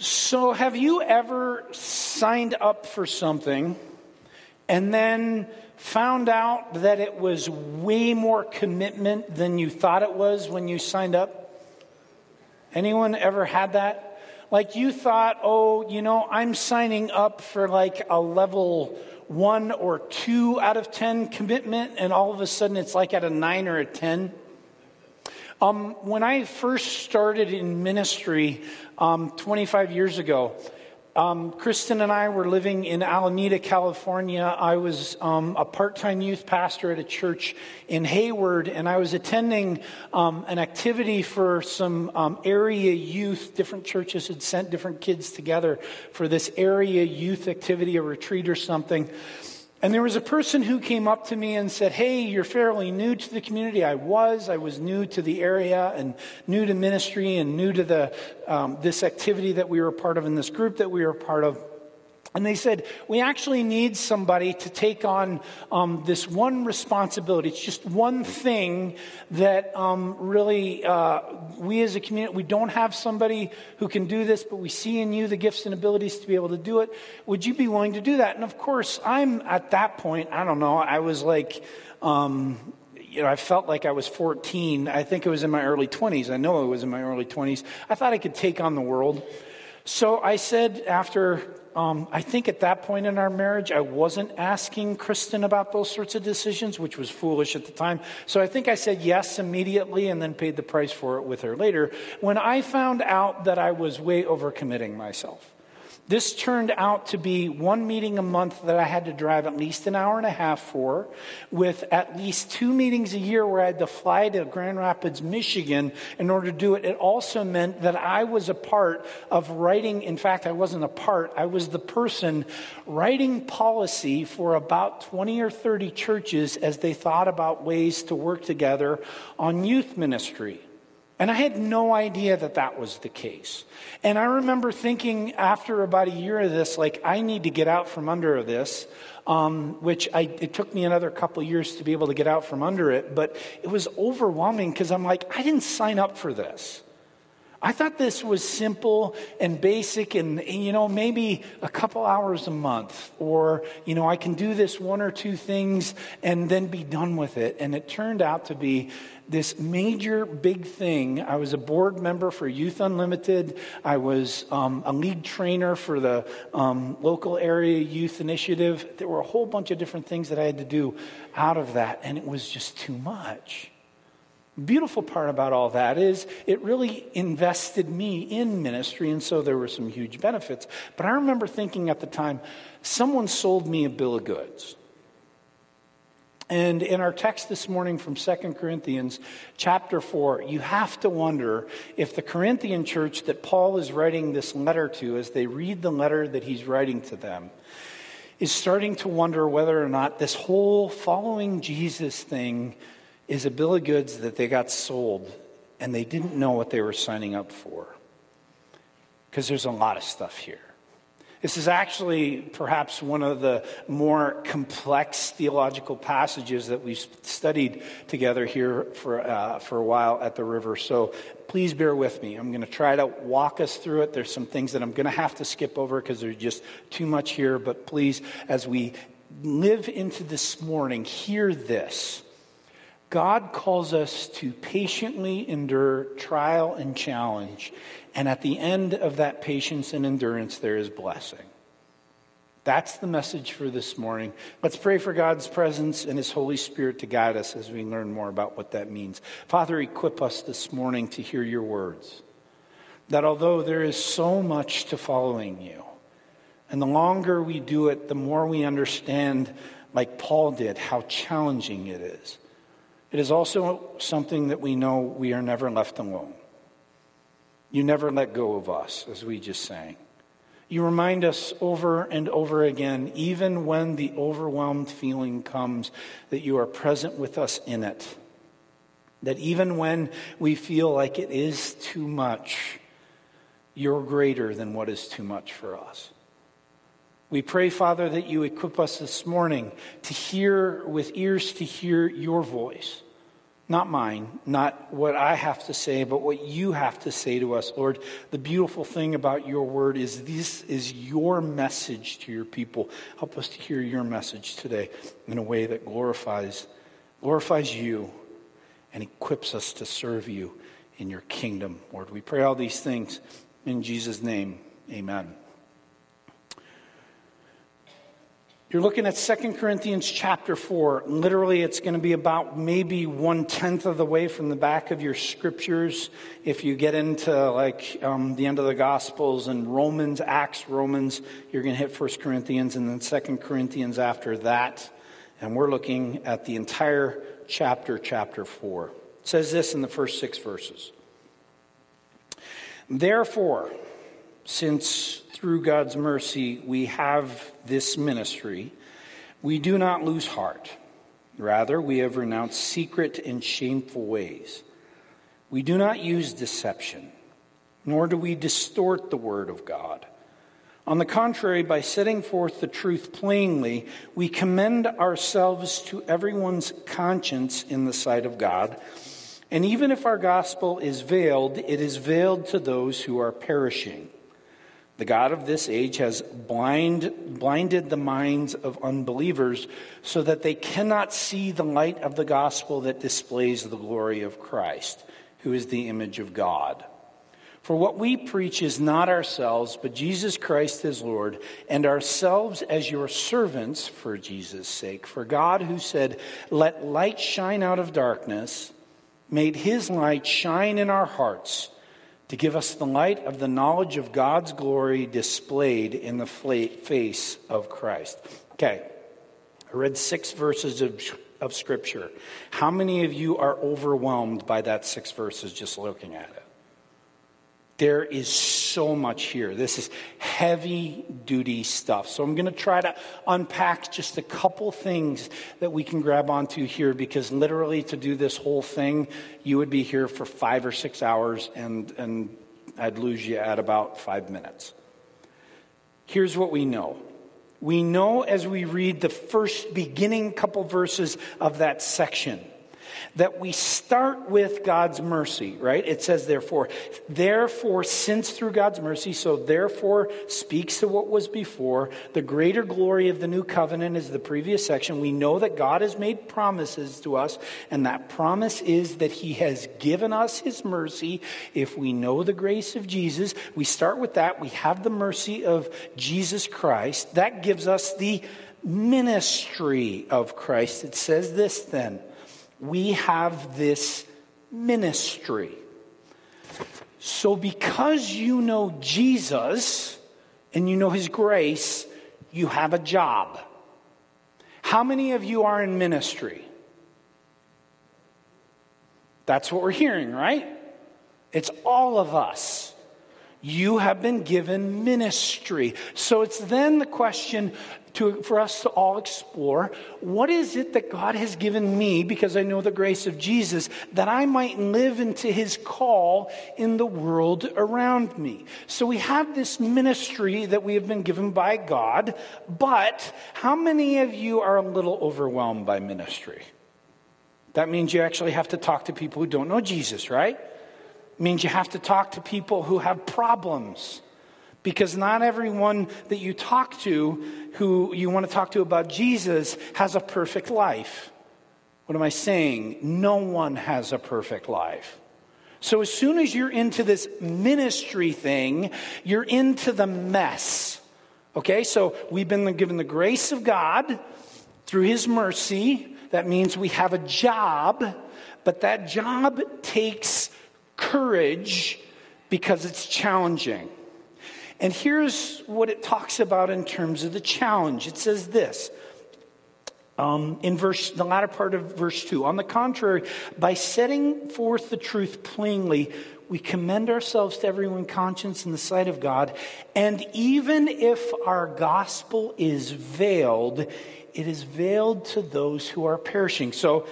So, have you ever signed up for something and then found out that it was way more commitment than you thought it was when you signed up? Anyone ever had that? Like you thought, oh, you know, I'm signing up for like a level one or two out of 10 commitment, and all of a sudden it's like at a nine or a 10. Um, when I first started in ministry um, 25 years ago, um, Kristen and I were living in Alameda, California. I was um, a part time youth pastor at a church in Hayward, and I was attending um, an activity for some um, area youth. Different churches had sent different kids together for this area youth activity, a retreat or something. And there was a person who came up to me and said, Hey, you're fairly new to the community. I was. I was new to the area and new to ministry and new to the, um, this activity that we were part of in this group that we were part of. And they said, We actually need somebody to take on um, this one responsibility. It's just one thing that um, really, uh, we as a community, we don't have somebody who can do this, but we see in you the gifts and abilities to be able to do it. Would you be willing to do that? And of course, I'm at that point, I don't know, I was like, um, you know, I felt like I was 14. I think it was in my early 20s. I know it was in my early 20s. I thought I could take on the world. So I said, after um, I think at that point in our marriage, I wasn't asking Kristen about those sorts of decisions, which was foolish at the time. So I think I said yes immediately and then paid the price for it with her later when I found out that I was way overcommitting myself. This turned out to be one meeting a month that I had to drive at least an hour and a half for, with at least two meetings a year where I had to fly to Grand Rapids, Michigan in order to do it. It also meant that I was a part of writing, in fact, I wasn't a part, I was the person writing policy for about 20 or 30 churches as they thought about ways to work together on youth ministry. And I had no idea that that was the case. And I remember thinking after about a year of this, like, I need to get out from under this, um, which I, it took me another couple years to be able to get out from under it. But it was overwhelming because I'm like, I didn't sign up for this. I thought this was simple and basic and, you know, maybe a couple hours a month, or, you know, I can do this one or two things and then be done with it. And it turned out to be this major big thing. I was a board member for Youth Unlimited. I was um, a lead trainer for the um, local area youth initiative. There were a whole bunch of different things that I had to do out of that, and it was just too much beautiful part about all that is it really invested me in ministry, and so there were some huge benefits. But I remember thinking at the time, someone sold me a bill of goods. And in our text this morning from 2 Corinthians chapter 4, you have to wonder if the Corinthian church that Paul is writing this letter to, as they read the letter that he's writing to them, is starting to wonder whether or not this whole following Jesus thing is a bill of goods that they got sold and they didn't know what they were signing up for. Because there's a lot of stuff here. This is actually perhaps one of the more complex theological passages that we've studied together here for, uh, for a while at the river. So please bear with me. I'm going to try to walk us through it. There's some things that I'm going to have to skip over because there's just too much here. But please, as we live into this morning, hear this. God calls us to patiently endure trial and challenge. And at the end of that patience and endurance, there is blessing. That's the message for this morning. Let's pray for God's presence and His Holy Spirit to guide us as we learn more about what that means. Father, equip us this morning to hear your words. That although there is so much to following you, and the longer we do it, the more we understand, like Paul did, how challenging it is. It is also something that we know we are never left alone. You never let go of us, as we just sang. You remind us over and over again, even when the overwhelmed feeling comes, that you are present with us in it. That even when we feel like it is too much, you're greater than what is too much for us. We pray, Father, that you equip us this morning to hear with ears to hear your voice, Not mine, not what I have to say, but what you have to say to us, Lord. The beautiful thing about your word is this is your message to your people. Help us to hear your message today in a way that glorifies glorifies you and equips us to serve you in your kingdom, Lord. We pray all these things in Jesus' name. Amen. You're looking at 2 Corinthians chapter 4. Literally, it's going to be about maybe one tenth of the way from the back of your scriptures. If you get into like um, the end of the Gospels and Romans, Acts, Romans, you're going to hit 1 Corinthians and then 2 Corinthians after that. And we're looking at the entire chapter, chapter 4. It says this in the first six verses. Therefore, since through God's mercy we have this ministry, we do not lose heart. Rather, we have renounced secret and shameful ways. We do not use deception, nor do we distort the word of God. On the contrary, by setting forth the truth plainly, we commend ourselves to everyone's conscience in the sight of God. And even if our gospel is veiled, it is veiled to those who are perishing the God of this age has blind, blinded the minds of unbelievers so that they cannot see the light of the gospel that displays the glory of Christ, who is the image of God. For what we preach is not ourselves, but Jesus Christ as Lord, and ourselves as your servants for Jesus' sake. For God, who said, Let light shine out of darkness, made his light shine in our hearts to give us the light of the knowledge of God's glory displayed in the face of Christ. Okay, I read six verses of, of Scripture. How many of you are overwhelmed by that six verses just looking at it? There is so much here. This is heavy duty stuff. So I'm going to try to unpack just a couple things that we can grab onto here because literally to do this whole thing, you would be here for five or six hours and, and I'd lose you at about five minutes. Here's what we know. We know as we read the first beginning couple verses of that section that we start with God's mercy, right? It says, therefore, therefore, since through God's mercy, so therefore speaks to what was before. The greater glory of the new covenant is the previous section. We know that God has made promises to us, and that promise is that He has given us His mercy. If we know the grace of Jesus, we start with that. We have the mercy of Jesus Christ. That gives us the ministry of Christ. It says this then we have this ministry. So, because you know Jesus and you know his grace, you have a job. How many of you are in ministry? That's what we're hearing, right? It's all of us. You have been given ministry. So it's then the question to, for us to all explore what is it that God has given me, because I know the grace of Jesus, that I might live into his call in the world around me. So we have this ministry that we have been given by God, but how many of you are a little overwhelmed by ministry? That means you actually have to talk to people who don't know Jesus, right? It means you have to talk to people who have problems because not everyone that you talk to who you want to talk to about Jesus has a perfect life. What am I saying? No one has a perfect life. So as soon as you're into this ministry thing, you're into the mess. Okay, so we've been given the grace of God through His mercy. That means we have a job, but that job takes courage because it's challenging. And here's what it talks about in terms of the challenge. It says this um, in verse, the latter part of verse 2. On the contrary, by setting forth the truth plainly, we commend ourselves to everyone conscience in the sight of God. And even if our gospel is veiled, it is veiled to those who are perishing. So,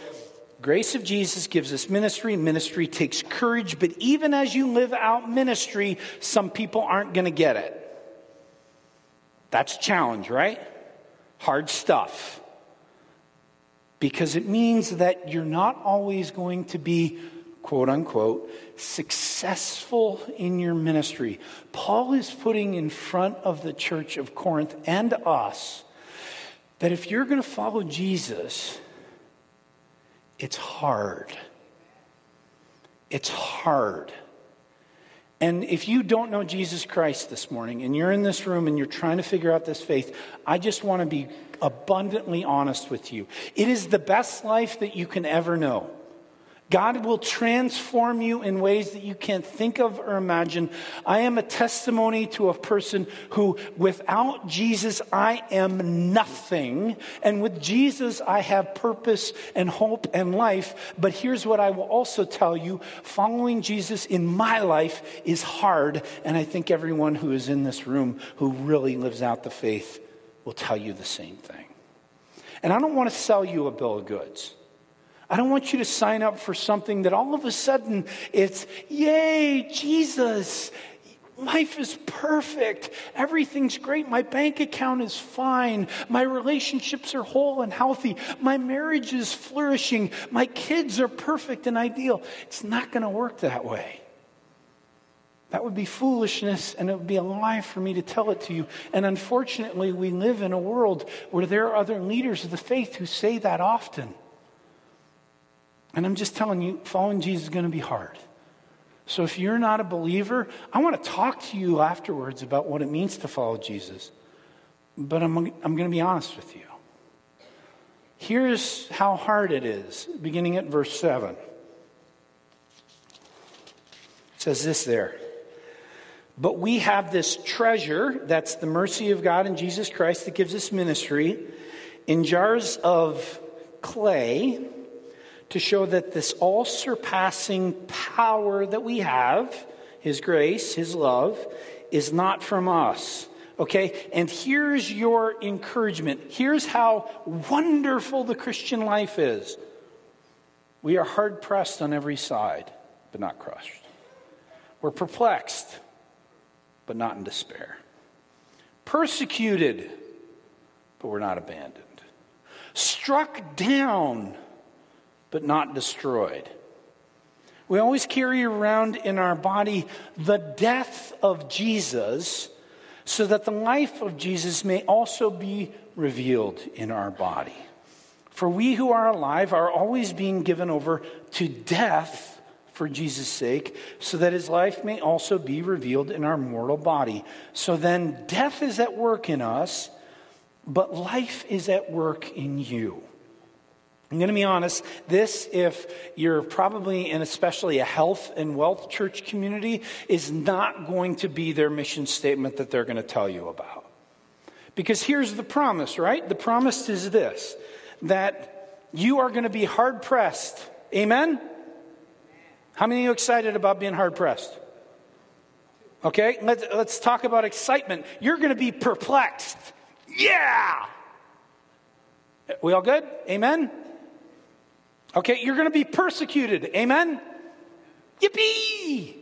grace of Jesus gives us ministry. Ministry takes courage, but even as you live out ministry, some people aren't going to get it. That's challenge, right? Hard stuff. because it means that you're not always going to be, quote unquote, successful in your ministry. Paul is putting in front of the church of Corinth and us that if you're going to follow Jesus, it's hard. It's hard. And if you don't know Jesus Christ this morning and you're in this room and you're trying to figure out this faith, I just want to be abundantly honest with you. It is the best life that you can ever know. God will transform you in ways that you can't think of or imagine. I am a testimony to a person who, without Jesus, I am nothing. And with Jesus, I have purpose and hope and life. But here's what I will also tell you following Jesus in my life is hard. And I think everyone who is in this room who really lives out the faith will tell you the same thing. And I don't want to sell you a bill of goods. I don't want you to sign up for something that all of a sudden it's, yay, Jesus, life is perfect. Everything's great. My bank account is fine. My relationships are whole and healthy. My marriage is flourishing. My kids are perfect and ideal. It's not going to work that way. That would be foolishness and it would be a lie for me to tell it to you. And unfortunately, we live in a world where there are other leaders of the faith who say that often. And I'm just telling you, following Jesus is going to be hard. So if you're not a believer, I want to talk to you afterwards about what it means to follow Jesus. But I'm, I'm going to be honest with you. Here's how hard it is, beginning at verse 7. It says this there. But we have this treasure, that's the mercy of God in Jesus Christ that gives us ministry, in jars of clay to show that this all surpassing power that we have, His grace, His love, is not from us. Okay? And here's your encouragement. Here's how wonderful the Christian life is. We are hard pressed on every side, but not crushed. We're perplexed, but not in despair. Persecuted, but we're not abandoned. Struck down, but not destroyed. We always carry around in our body the death of Jesus so that the life of Jesus may also be revealed in our body. For we who are alive are always being given over to death for Jesus' sake, so that his life may also be revealed in our mortal body. So then, death is at work in us, but life is at work in you. I'm going to be honest, this, if you're probably in especially a health and wealth church community, is not going to be their mission statement that they're going to tell you about. Because here's the promise, right? The promise is this that you are going to be hard pressed. Amen? How many of you excited about being hard pressed? Okay, let's, let's talk about excitement. You're going to be perplexed. Yeah! We all good? Amen? Okay, you're going to be persecuted. Amen? Yippee!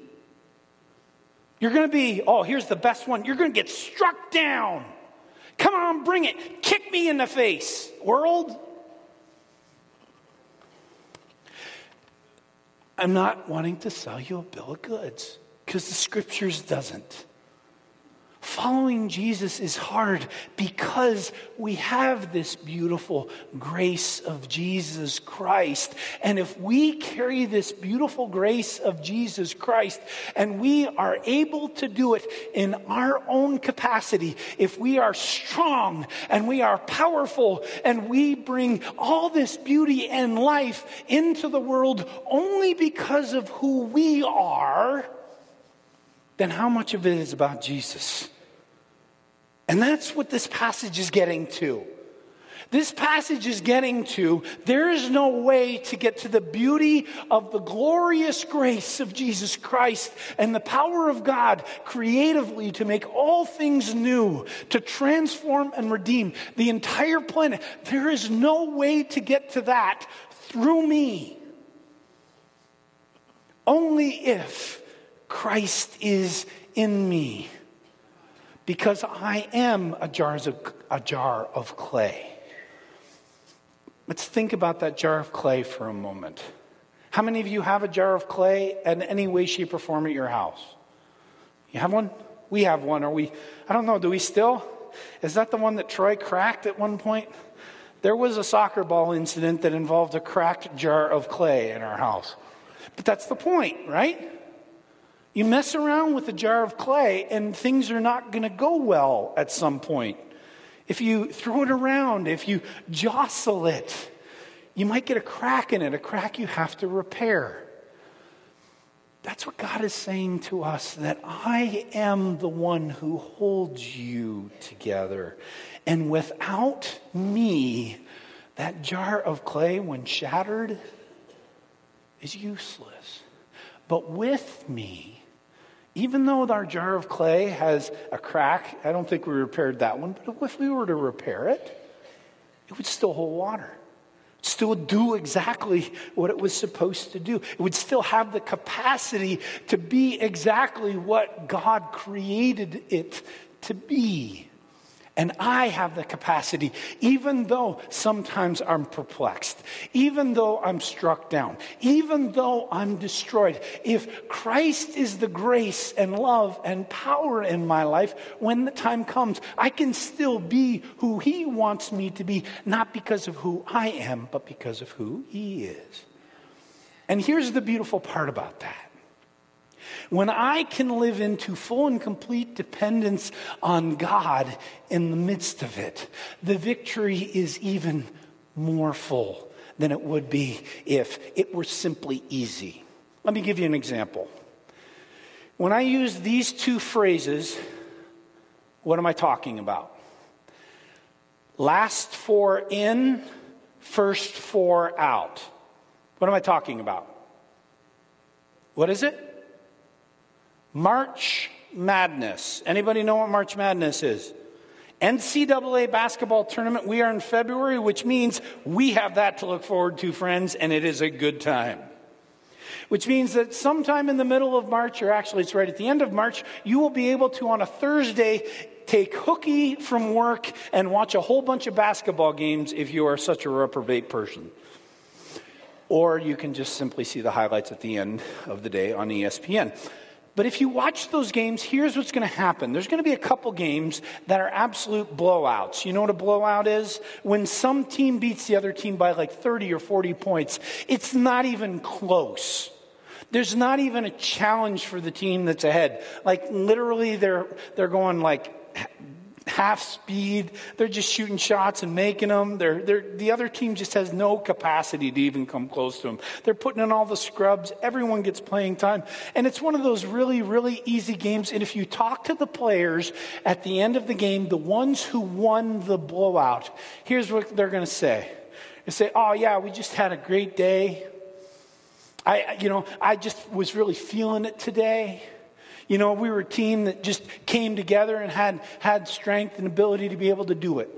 You're going to be, oh, here's the best one. You're going to get struck down. Come on, bring it. Kick me in the face, world. I'm not wanting to sell you a bill of goods because the scriptures doesn't. Following Jesus is hard because we have this beautiful grace of Jesus Christ. And if we carry this beautiful grace of Jesus Christ and we are able to do it in our own capacity, if we are strong and we are powerful and we bring all this beauty and life into the world only because of who we are, then how much of it is about Jesus? And that's what this passage is getting to. This passage is getting to there is no way to get to the beauty of the glorious grace of Jesus Christ and the power of God creatively to make all things new, to transform and redeem the entire planet. There is no way to get to that through me. Only if Christ is in me because I am a, jars of, a jar of clay. Let's think about that jar of clay for a moment. How many of you have a jar of clay in any way, shape, or form at your house? You have one? We have one. Are we, I don't know, do we still? Is that the one that Troy cracked at one point? There was a soccer ball incident that involved a cracked jar of clay in our house. But that's the point, right? You mess around with a jar of clay and things are not going to go well at some point. If you throw it around, if you jostle it, you might get a crack in it, a crack you have to repair. That's what God is saying to us that I am the one who holds you together. And without me, that jar of clay, when shattered, is useless. But with me, even though our jar of clay has a crack, I don't think we repaired that one, but if we were to repair it, it would still hold water. Still do exactly what it was supposed to do. It would still have the capacity to be exactly what God created it to be. And I have the capacity, even though sometimes I'm perplexed, even though I'm struck down, even though I'm destroyed. If Christ is the grace and love and power in my life, when the time comes, I can still be who He wants me to be, not because of who I am, but because of who He is. And here's the beautiful part about that. When I can live into full and complete dependence on God in the midst of it, the victory is even more full than it would be if it were simply easy. Let me give you an example. When I use these two phrases, what am I talking about? Last four in, first four out. What am I talking about? What is it? March Madness. Anybody know what March Madness is? NCAA basketball tournament. We are in February, which means we have that to look forward to, friends, and it is a good time. Which means that sometime in the middle of March, or actually it's right at the end of March, you will be able to, on a Thursday, take hooky from work and watch a whole bunch of basketball games if you are such a reprobate person. Or you can just simply see the highlights at the end of the day on ESPN. But if you watch those games, here's what's going to happen. There's going to be a couple games that are absolute blowouts. You know what a blowout is? When some team beats the other team by like 30 or 40 points, it's not even close. There's not even a challenge for the team that's ahead. Like literally they're they're going like half speed. They're just shooting shots and making them. They're, they're, the other team just has no capacity to even come close to them. They're putting in all the scrubs. Everyone gets playing time. And it's one of those really, really easy games. And if you talk to the players at the end of the game, the ones who won the blowout, here's what they're going to say. They say, oh, yeah, we just had a great day. I, you know, I just was really feeling it today. You know, we were a team that just came together and had, had strength and ability to be able to do it.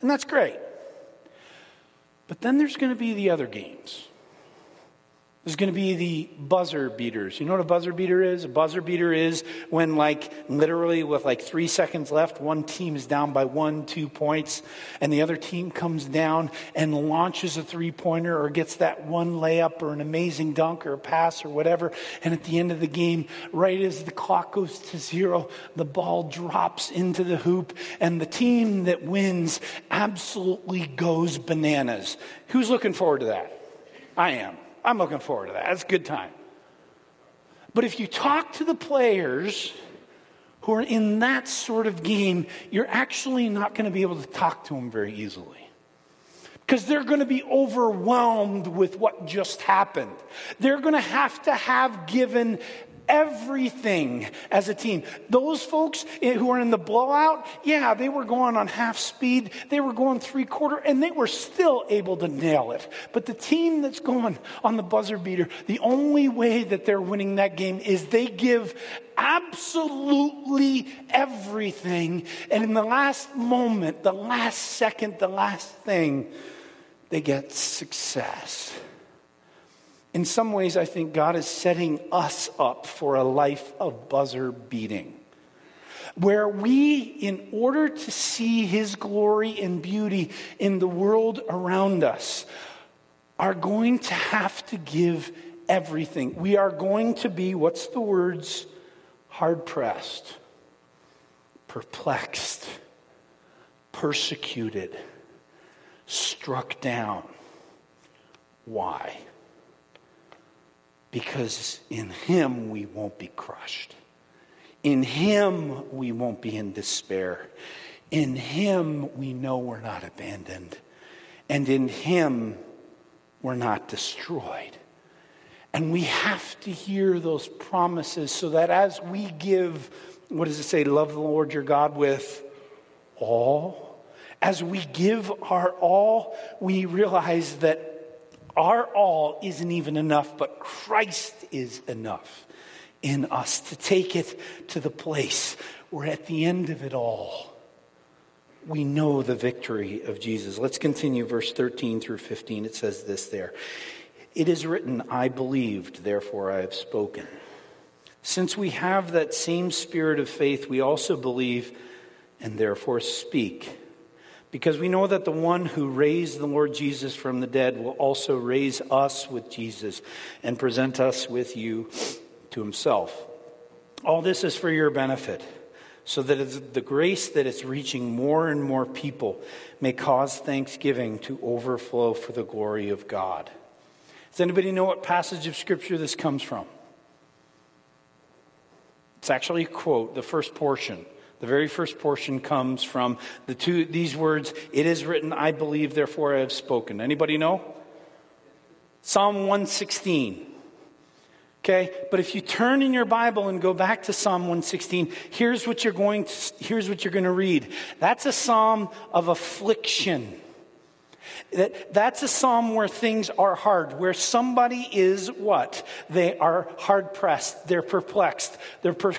And that's great. But then there's going to be the other games. There's going to be the buzzer beaters. You know what a buzzer beater is? A buzzer beater is when, like, literally with like three seconds left, one team is down by one, two points, and the other team comes down and launches a three pointer or gets that one layup or an amazing dunk or a pass or whatever. And at the end of the game, right as the clock goes to zero, the ball drops into the hoop, and the team that wins absolutely goes bananas. Who's looking forward to that? I am. I'm looking forward to that. That's a good time. But if you talk to the players who are in that sort of game, you're actually not going to be able to talk to them very easily. Because they're going to be overwhelmed with what just happened. They're going to have to have given everything as a team. Those folks who are in the blowout, yeah, they were going on half speed, they were going three quarter, and they were still able to nail it. But the team that's going on the buzzer beater, the only way that they're winning that game is they give absolutely everything. And in the last moment, the last second, the last thing, they get success. In some ways, I think God is setting us up for a life of buzzer beating. where we, in order to see his glory and beauty in the world around us, are going to have to give everything. We are going to be, what's the words? Hard pressed, perplexed, persecuted, struck down. Why? Because in him we won't be crushed. In Him, we won't be in despair. In Him, we know we're not abandoned. And in Him, we're not destroyed. And we have to hear those promises so that as we give, what does it say? Love the Lord your God with all. As we give our all, we realize that our all isn't even enough, but Christ is enough in us to take it to the place where at the end of it all, we know the victory of Jesus. Let's continue verse 13 through 15. It says this there. It is written, I believed, therefore I have spoken. Since we have that same spirit of faith, we also believe and therefore speak. Because we know that the one who raised the Lord Jesus from the dead will also raise us with Jesus and present us with you to himself. All this is for your benefit, so that the grace that is reaching more and more people may cause thanksgiving to overflow for the glory of God. Does anybody know what passage of Scripture this comes from? It's actually a quote, the first portion. The very first portion comes from the two these words, it is written, I believe, therefore I have spoken. Anybody know? Psalm 116. Okay, but if you turn in your Bible and go back to Psalm 116, here's what you're going to, here's what you're going to read. That's a psalm of affliction. That, that's a psalm where things are hard, where somebody is what? They are hard pressed, they're perplexed, they're per-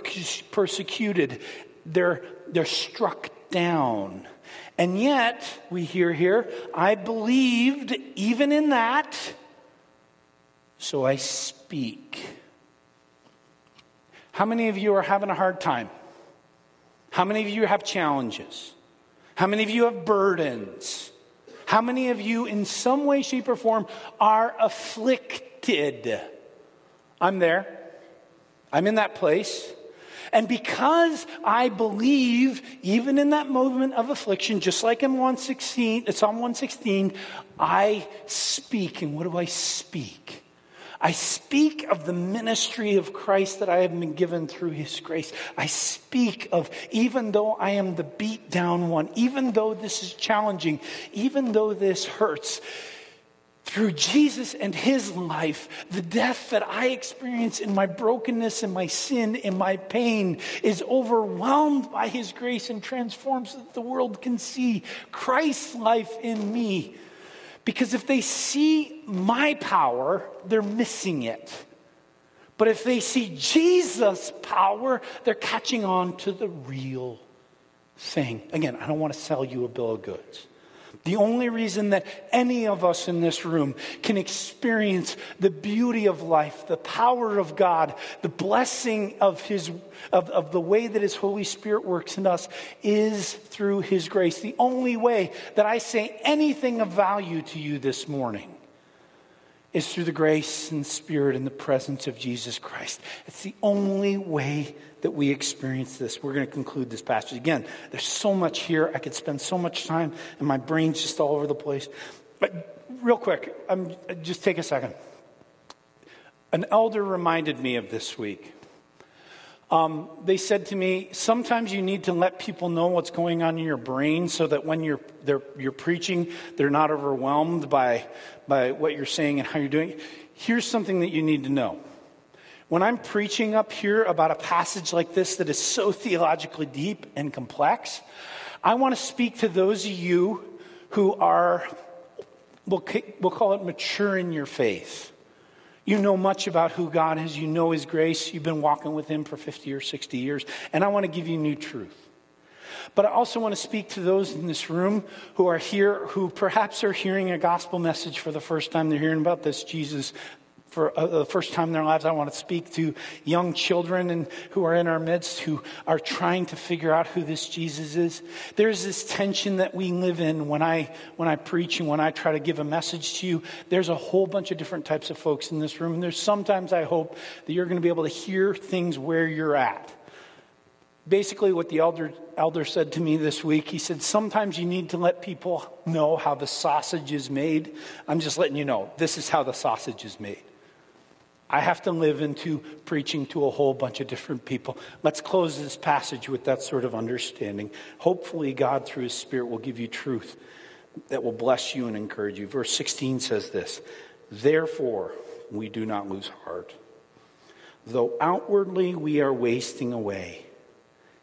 persecuted, they're, they're struck down. And yet, we hear here, I believed even in that so I speak. How many of you are having a hard time? How many of you have challenges? How many of you have burdens? How many of you, in some way, shape, or form, are afflicted? I'm there. I'm in that place. And because I believe, even in that moment of affliction, just like in 116, uh, Psalm 116, I speak. And what do I speak? I speak of the ministry of Christ that I have been given through his grace. I speak of even though I am the beat down one, even though this is challenging, even though this hurts, through Jesus and his life, the death that I experience in my brokenness and my sin and my pain is overwhelmed by his grace and transforms so that the world can see Christ's life in me because if they see my power, they're missing it. But if they see Jesus' power, they're catching on to the real thing. Again, I don't want to sell you a bill of goods. The only reason that any of us in this room can experience the beauty of life, the power of God, the blessing of, his, of, of the way that His Holy Spirit works in us is through His grace. The only way that I say anything of value to you this morning is through the grace and spirit and the presence of Jesus Christ. It's the only way that we experience this. We're going to conclude this passage. Again, there's so much here. I could spend so much time, and my brain's just all over the place. But real quick, I'm, just take a second. An elder reminded me of this week. Um, they said to me, sometimes you need to let people know what's going on in your brain so that when you're, you're preaching, they're not overwhelmed by, by what you're saying and how you're doing. Here's something that you need to know. When I'm preaching up here about a passage like this that is so theologically deep and complex, I want to speak to those of you who are, we'll, we'll call it mature in your faith. You know much about who God is. You know His grace. You've been walking with Him for 50 or 60 years. And I want to give you new truth. But I also want to speak to those in this room who are here who perhaps are hearing a gospel message for the first time. They're hearing about this Jesus for uh, the first time in their lives, I want to speak to young children and who are in our midst who are trying to figure out who this Jesus is. There's this tension that we live in when I, when I preach and when I try to give a message to you. There's a whole bunch of different types of folks in this room. And there's sometimes I hope that you're going to be able to hear things where you're at. Basically, what the elder, elder said to me this week, he said, Sometimes you need to let people know how the sausage is made. I'm just letting you know, this is how the sausage is made. I have to live into preaching to a whole bunch of different people. Let's close this passage with that sort of understanding. Hopefully, God, through His Spirit, will give you truth that will bless you and encourage you. Verse 16 says this Therefore, we do not lose heart. Though outwardly we are wasting away,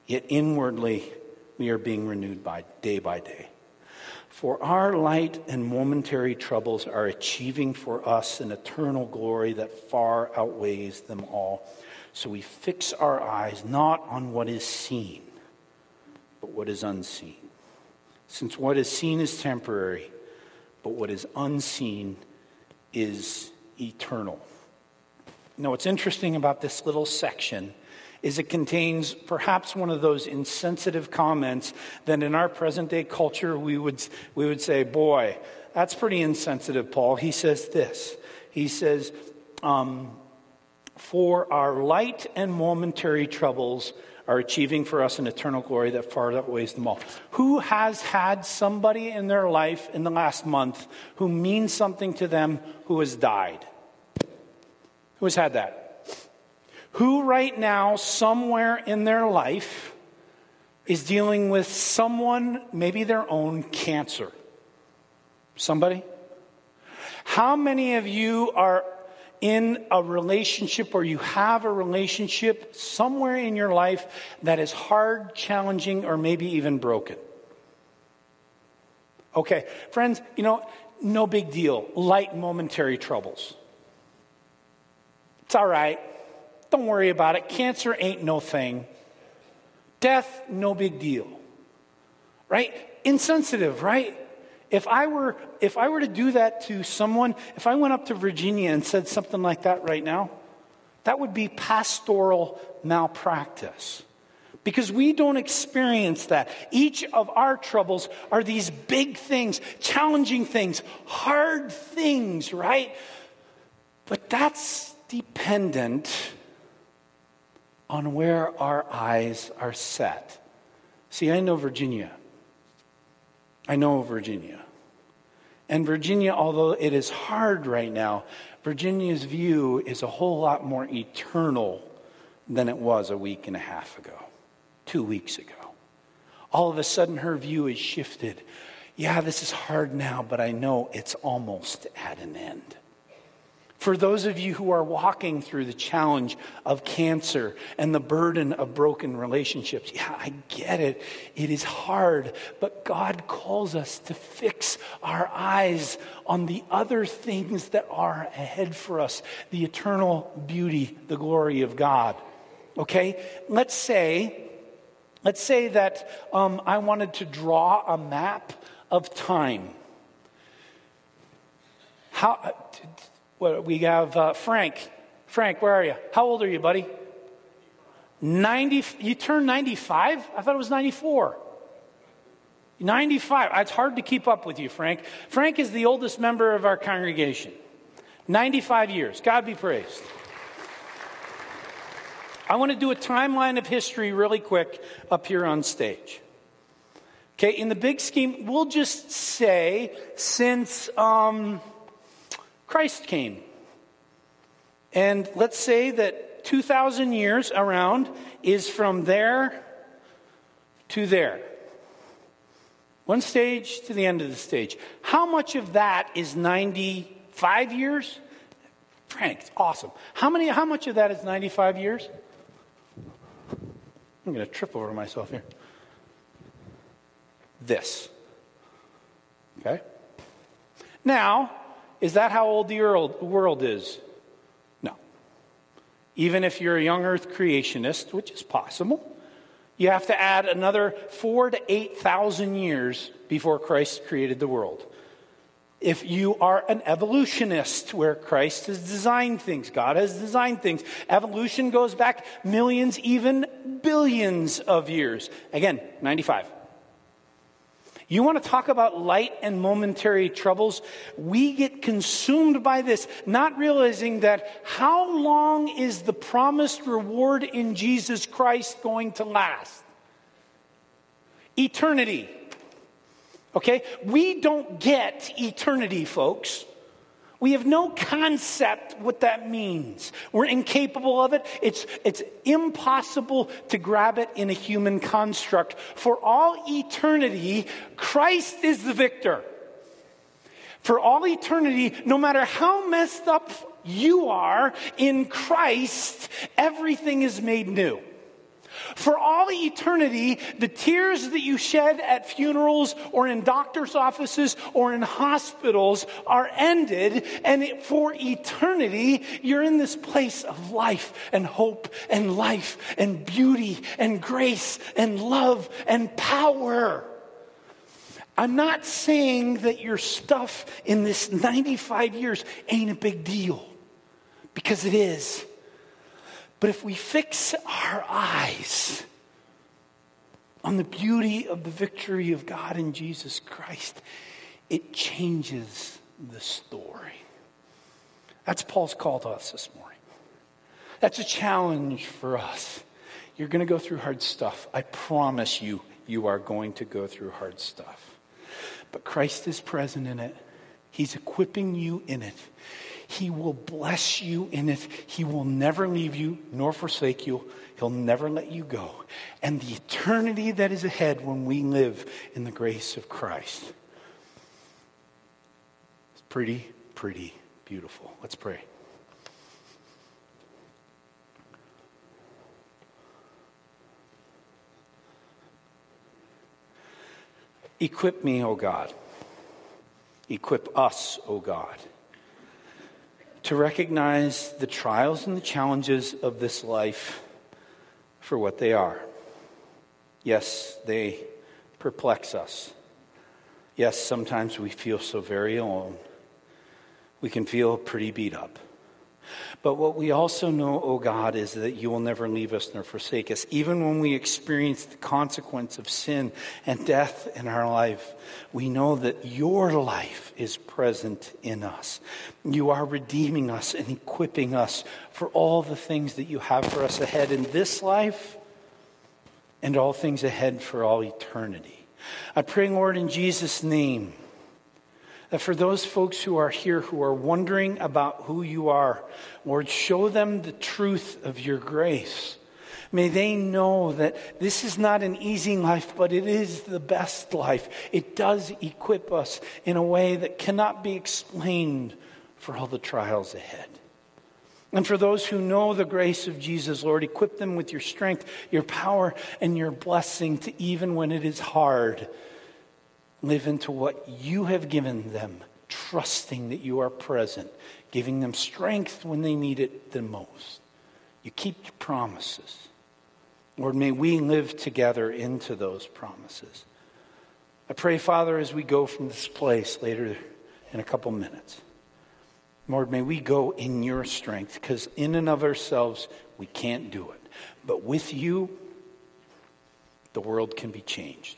yet inwardly we are being renewed by day by day. For our light and momentary troubles are achieving for us an eternal glory that far outweighs them all. So we fix our eyes not on what is seen, but what is unseen. Since what is seen is temporary, but what is unseen is eternal. Now, what's interesting about this little section is it contains perhaps one of those insensitive comments that in our present day culture we would, we would say, Boy, that's pretty insensitive, Paul. He says this He says, um, For our light and momentary troubles are achieving for us an eternal glory that far outweighs them all. Who has had somebody in their life in the last month who means something to them who has died? Who has had that? Who, right now, somewhere in their life, is dealing with someone, maybe their own cancer? Somebody? How many of you are in a relationship or you have a relationship somewhere in your life that is hard, challenging, or maybe even broken? Okay, friends, you know, no big deal. Light momentary troubles. It's all right. Don't worry about it. Cancer ain't no thing. Death, no big deal. Right? Insensitive, right? If I were if I were to do that to someone, if I went up to Virginia and said something like that right now, that would be pastoral malpractice. Because we don't experience that. Each of our troubles are these big things, challenging things, hard things, right? But that's dependent on where our eyes are set. See, I know Virginia. I know Virginia. And Virginia, although it is hard right now, Virginia's view is a whole lot more eternal than it was a week and a half ago, two weeks ago. All of a sudden, her view is shifted. Yeah, this is hard now, but I know it's almost at an end. For those of you who are walking through the challenge of cancer and the burden of broken relationships, yeah, I get it. It is hard, but God calls us to fix our eyes on the other things that are ahead for us the eternal beauty, the glory of God. Okay? Let's say, let's say that um, I wanted to draw a map of time. How we have uh, Frank. Frank, where are you? How old are you, buddy? 90. You turned 95? I thought it was 94. 95. It's hard to keep up with you, Frank. Frank is the oldest member of our congregation. 95 years. God be praised. I want to do a timeline of history really quick up here on stage. Okay, in the big scheme, we'll just say since. Um, Christ came. And let's say that 2,000 years around is from there to there. One stage to the end of the stage. How much of that is 95 years? Frank, it's awesome. How, many, how much of that is 95 years? I'm going to trip over myself here. This. Okay? Now, is that how old the world is? No. Even if you're a young earth creationist, which is possible, you have to add another four to 8,000 years before Christ created the world. If you are an evolutionist, where Christ has designed things, God has designed things, evolution goes back millions, even billions of years. Again, 95. You want to talk about light and momentary troubles? We get consumed by this, not realizing that how long is the promised reward in Jesus Christ going to last? Eternity. Okay? We don't get eternity, folks. We have no concept what that means. We're incapable of it. It's, it's impossible to grab it in a human construct. For all eternity, Christ is the victor. For all eternity, no matter how messed up you are in Christ, everything is made new. For all eternity, the tears that you shed at funerals or in doctor's offices or in hospitals are ended. And for eternity, you're in this place of life and hope and life and beauty and grace and love and power. I'm not saying that your stuff in this 95 years ain't a big deal, because it is. But if we fix our eyes on the beauty of the victory of God in Jesus Christ, it changes the story. That's Paul's call to us this morning. That's a challenge for us. You're going to go through hard stuff. I promise you, you are going to go through hard stuff. But Christ is present in it, He's equipping you in it. He will bless you in it. He will never leave you nor forsake you. He'll never let you go. And the eternity that is ahead when we live in the grace of Christ is pretty, pretty beautiful. Let's pray. Equip me, O God. Equip us, O God to recognize the trials and the challenges of this life for what they are. Yes, they perplex us. Yes, sometimes we feel so very alone. We can feel pretty beat up. But what we also know, O oh God, is that you will never leave us nor forsake us. Even when we experience the consequence of sin and death in our life, we know that your life is present in us. You are redeeming us and equipping us for all the things that you have for us ahead in this life and all things ahead for all eternity. I pray, Lord, in Jesus' name that for those folks who are here who are wondering about who you are, Lord, show them the truth of your grace. May they know that this is not an easy life, but it is the best life. It does equip us in a way that cannot be explained for all the trials ahead. And for those who know the grace of Jesus, Lord, equip them with your strength, your power, and your blessing to even when it is hard live into what you have given them, trusting that you are present, giving them strength when they need it the most. You keep your promises. Lord, may we live together into those promises. I pray, Father, as we go from this place later in a couple minutes, Lord, may we go in your strength, because in and of ourselves, we can't do it. But with you, the world can be changed.